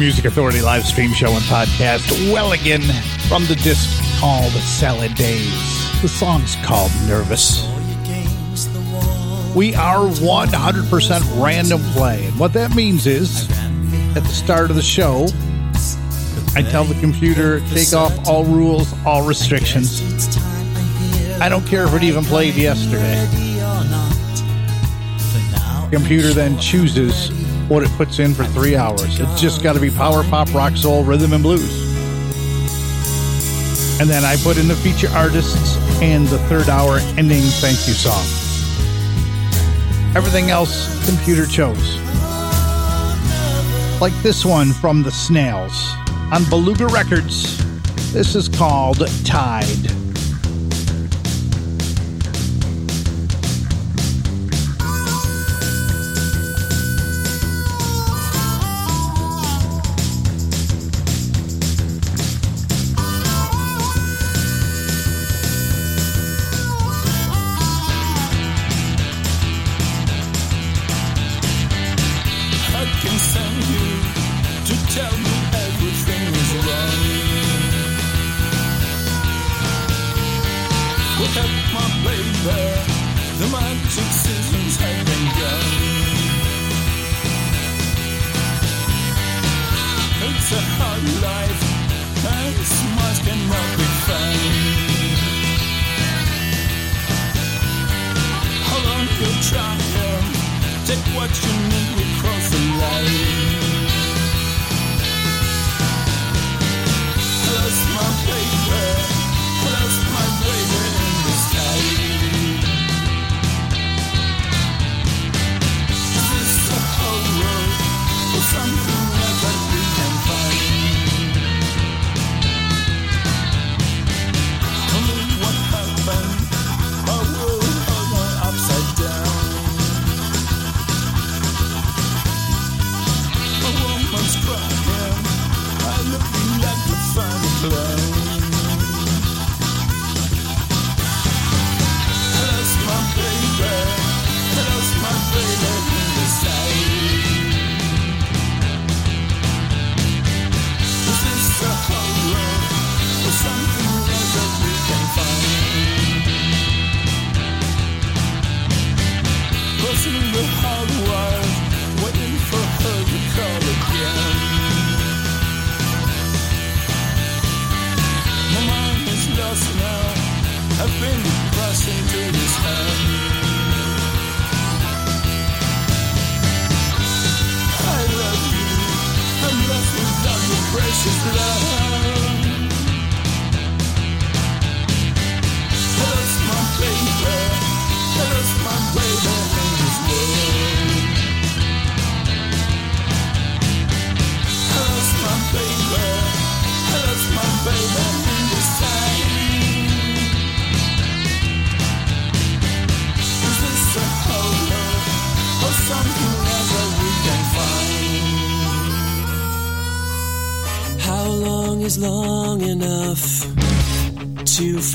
Music Authority live stream show and podcast. Well, again, from the disc called Salad Days. The song's called Nervous. We are 100% random play. And what that means is, at the start of the show, I tell the computer, take off all rules, all restrictions. I don't care if it even played yesterday. The computer then chooses what it puts in for three hours. It's just got to be power pop, rock, soul, rhythm, and blues. And then I put in the feature artists and the third hour ending thank you song. Everything else, computer chose. Like this one from the Snails on Beluga Records. This is called Tide.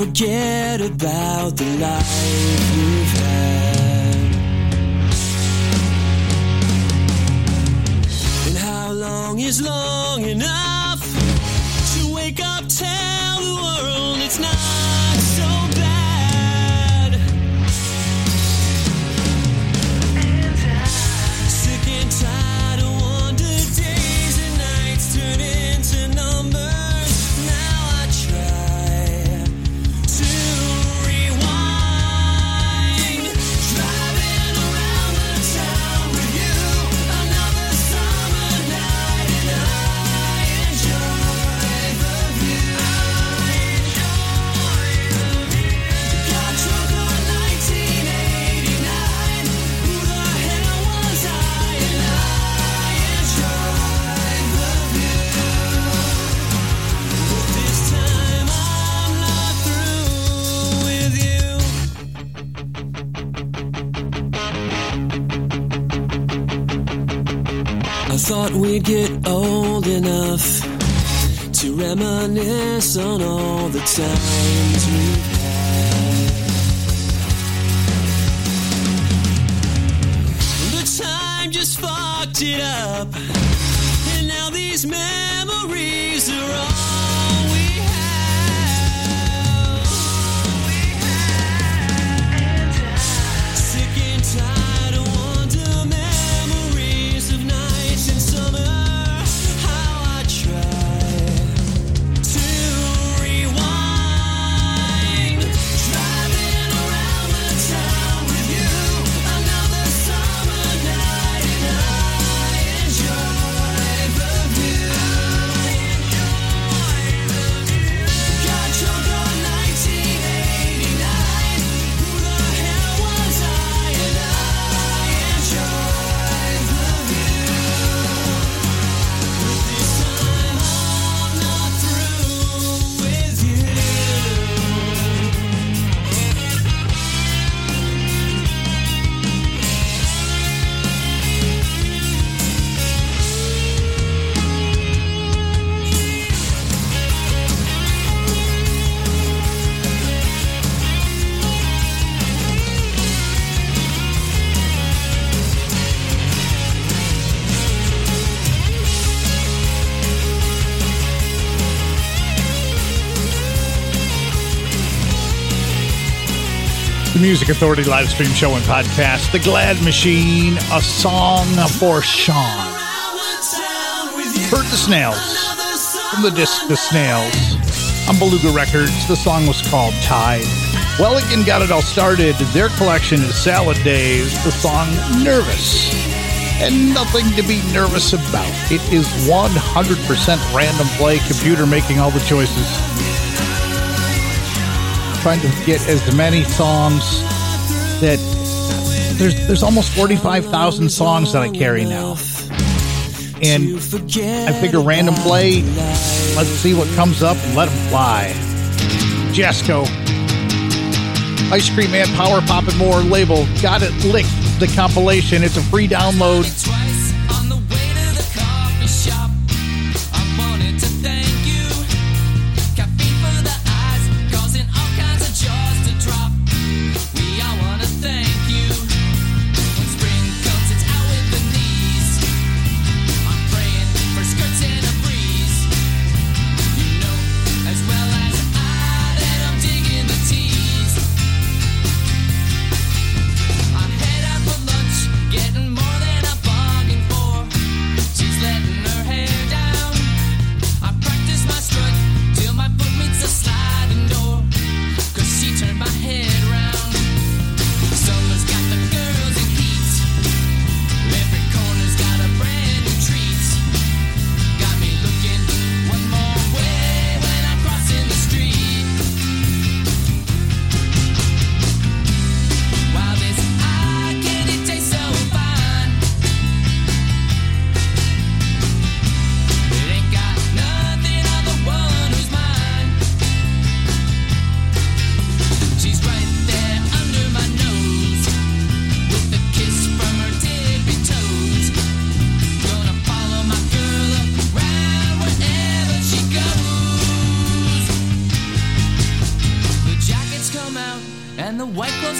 Forget about the life you've had. Enough to reminisce on all the times we've had. The time just fucked it up, and now these memories are all Music Authority live stream show and podcast, The Glad Machine, a song for Sean. Hurt the Snails from the disc The Snails on Beluga Records. The song was called Tide. Welligan got it all started. Their collection is Salad Days, the song Nervous. And nothing to be nervous about. It is 100% random play, computer making all the choices trying to get as many songs that there's there's almost 45,000 songs that I carry now. And I figure random play, let's see what comes up and let them fly. Jasco. Ice Cream Man, Power Pop and More label. Got it licked. The compilation. It's a free download.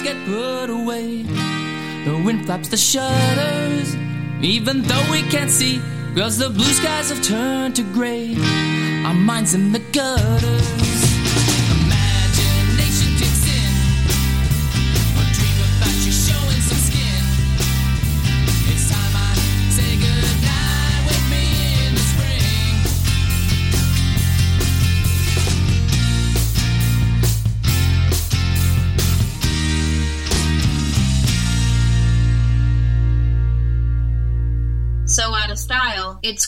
get put away. The wind flaps the shutters, even though we can't see, cause the blue skies have turned to gray. Our minds in the gutter.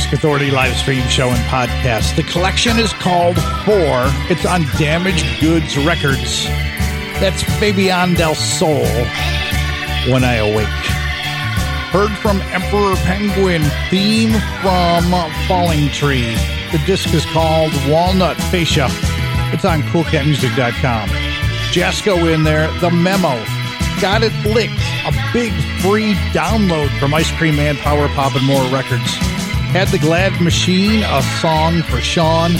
Music Authority live stream show and podcast. The collection is called Four. It's on Damaged Goods Records. That's Fabian Del Sol. When I Awake. Heard from Emperor Penguin. Theme from Falling Tree. The disc is called Walnut Fascia. It's on coolcatmusic.com. Jasco in there. The Memo. Got It Licked. A big free download from Ice Cream Man, Power Pop, and More Records. Had the Glad Machine, a song for Sean.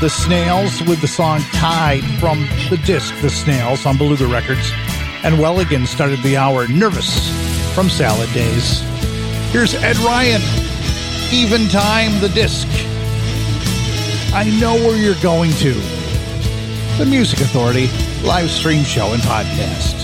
The Snails with the song Tide from the disc The Snails on Beluga Records. And Welligan started the hour Nervous from Salad Days. Here's Ed Ryan, Even Time, the disc. I know where you're going to. The Music Authority live stream show and podcast.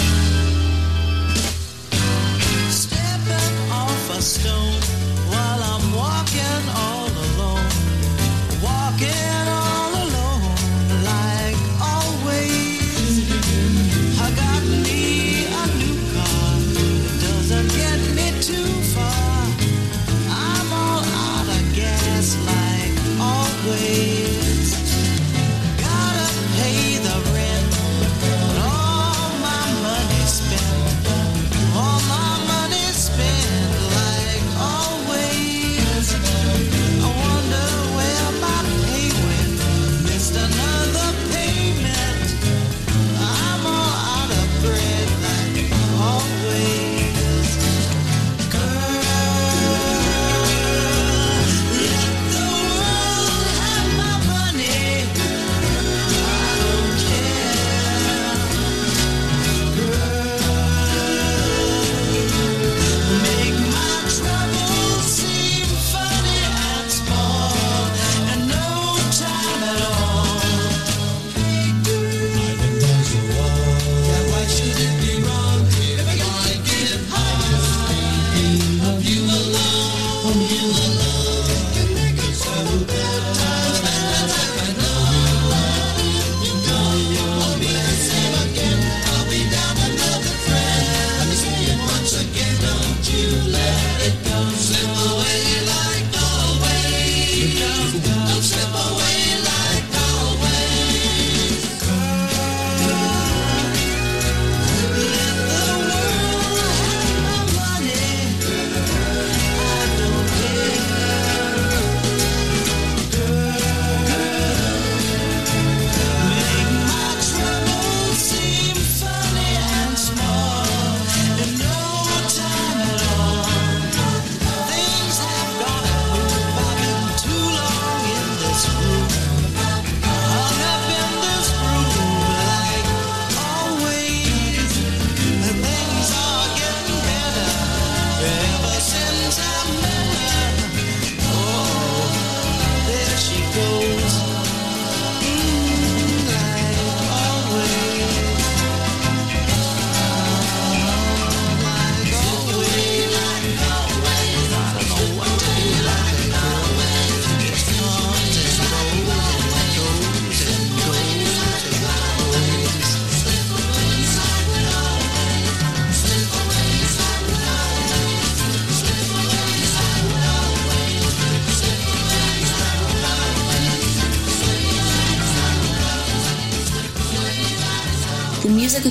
Thank you.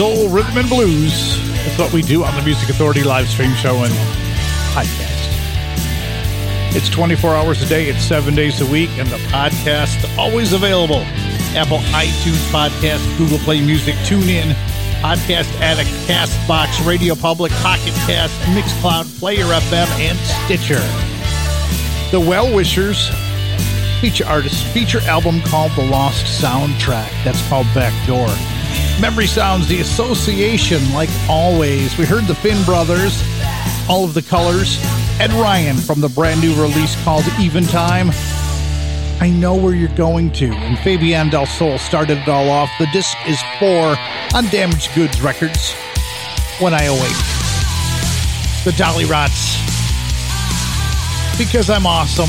soul, rhythm, and blues. That's what we do on the Music Authority live stream show and podcast. It's 24 hours a day, it's seven days a week, and the podcast always available. Apple iTunes Podcast, Google Play Music, TuneIn, Podcast Addict, Castbox, Radio Public, Pocket Cast, Mixcloud, Player FM, and Stitcher. The Well Wishers feature artist feature album called The Lost Soundtrack. That's called Backdoor. Memory Sounds, The Association, like always. We heard the Finn Brothers, All of the Colors, Ed Ryan from the brand new release called Eventime. I know where you're going to. And Fabian Del Sol started it all off. The disc is four on Damaged Goods Records. When I Awake. The Dolly Rots. Because I'm awesome.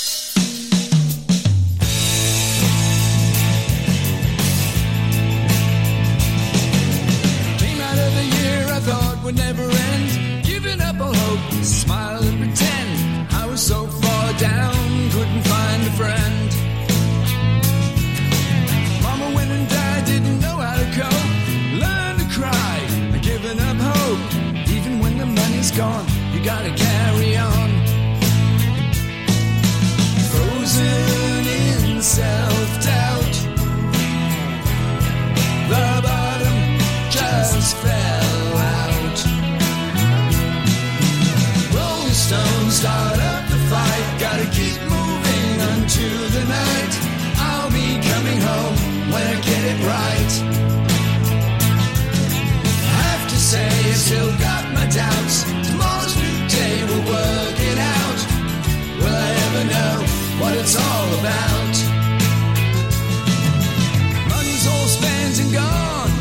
It right. Have to say, I still got my doubts. Tomorrow's new day, we'll work it out. Will I ever know what it's all about? Money's all spent and gone.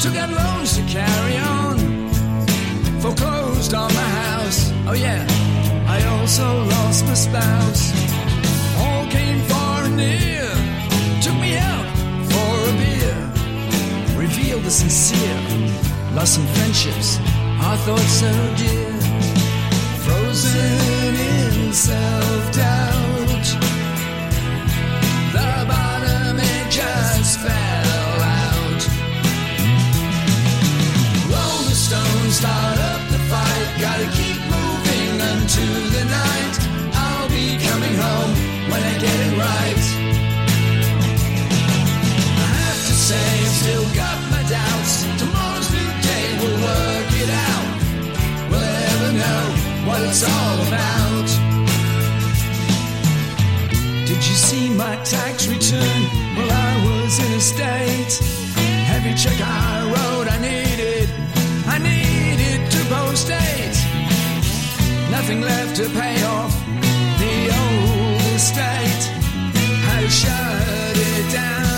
Took out loans to carry on. Foreclosed on my house. Oh yeah, I also lost my spouse. Sincere. Lost some friendships. I thought so dear. Frozen in self-doubt. The bottom it just fell out. Rolling Stones start up the fight. Gotta keep moving unto the night. I'll be coming home when I get it right. I have to say, I've still got it's all about? Did you see my tax return? Well, I was in a state. Heavy check I wrote, I needed, I needed to post date. Nothing left to pay off the old estate. To shut it down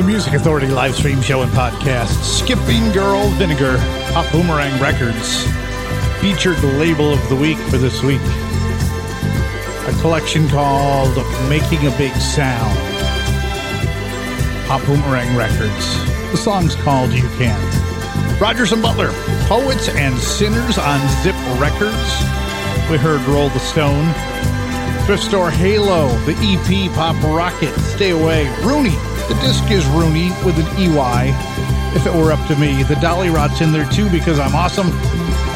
The Music Authority live stream show and podcast. Skipping Girl Vinegar, Pop Boomerang Records. Featured label of the week for this week. A collection called Making a Big Sound. Pop Boomerang Records. The song's called You Can. Rogers and Butler, Poets and Sinners on Zip Records. We heard Roll the Stone. Thrift Store Halo, the EP Pop Rocket, Stay Away, Rooney. The disc is Rooney with an EY. If it were up to me, the Dolly Rot's in there too because I'm awesome.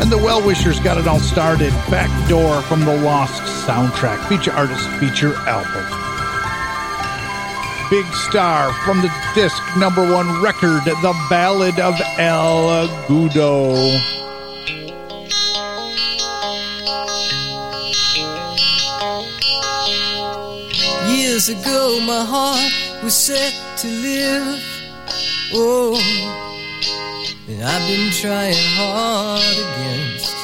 And the Well Wishers got it all started. Back Door from the Lost soundtrack, feature artist, feature album. Big Star from the disc number one record, The Ballad of El Goodo. Years ago, my heart was set to live. Oh, and I've been trying hard against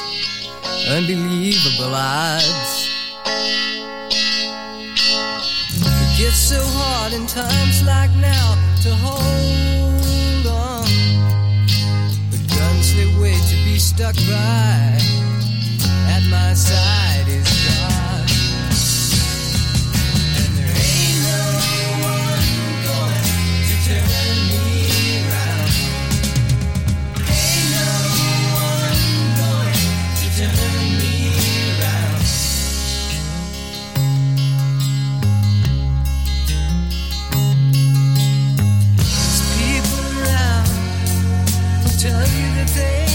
unbelievable odds. It gets so hard in times like now to hold on. But guns they wait to be stuck by. At my side tell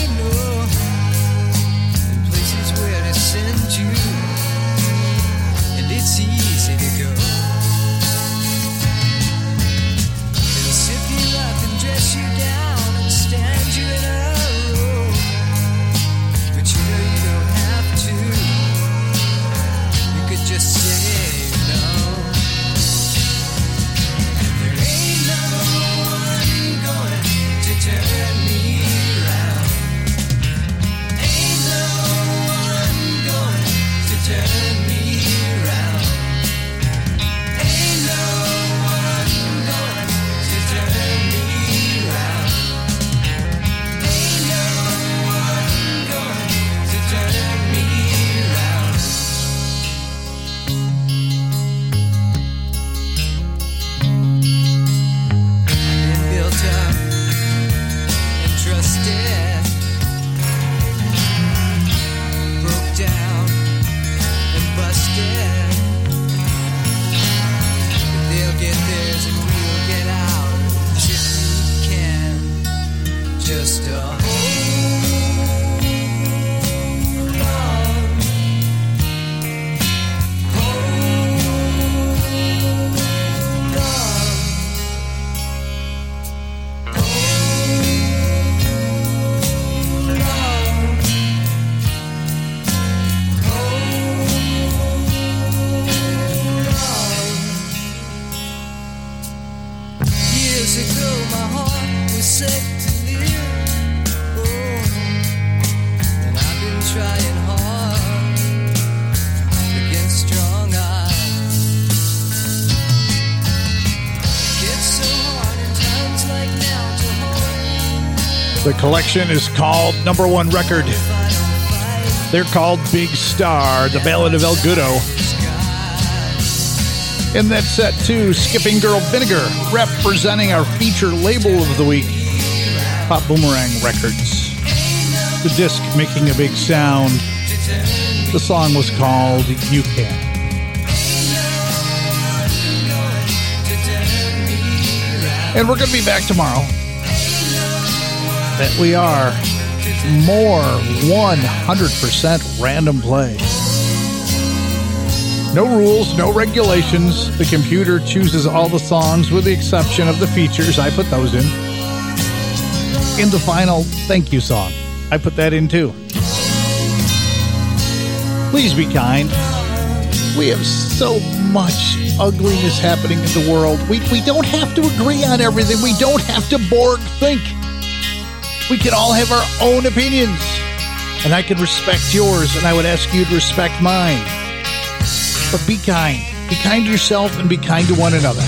The collection is called Number One Record. They're called Big Star, The Ballad of El Goodo. In that set, too, Skipping Girl Vinegar, representing our feature label of the week, Pop Boomerang Records. The disc making a big sound. The song was called You Can. And we're going to be back tomorrow that we are more 100% random play. No rules, no regulations. The computer chooses all the songs with the exception of the features. I put those in. In the final thank you song, I put that in too. Please be kind. We have so much ugliness happening in the world. We, we don't have to agree on everything. We don't have to Borg think. We can all have our own opinions, and I can respect yours, and I would ask you to respect mine. But be kind. Be kind to yourself and be kind to one another.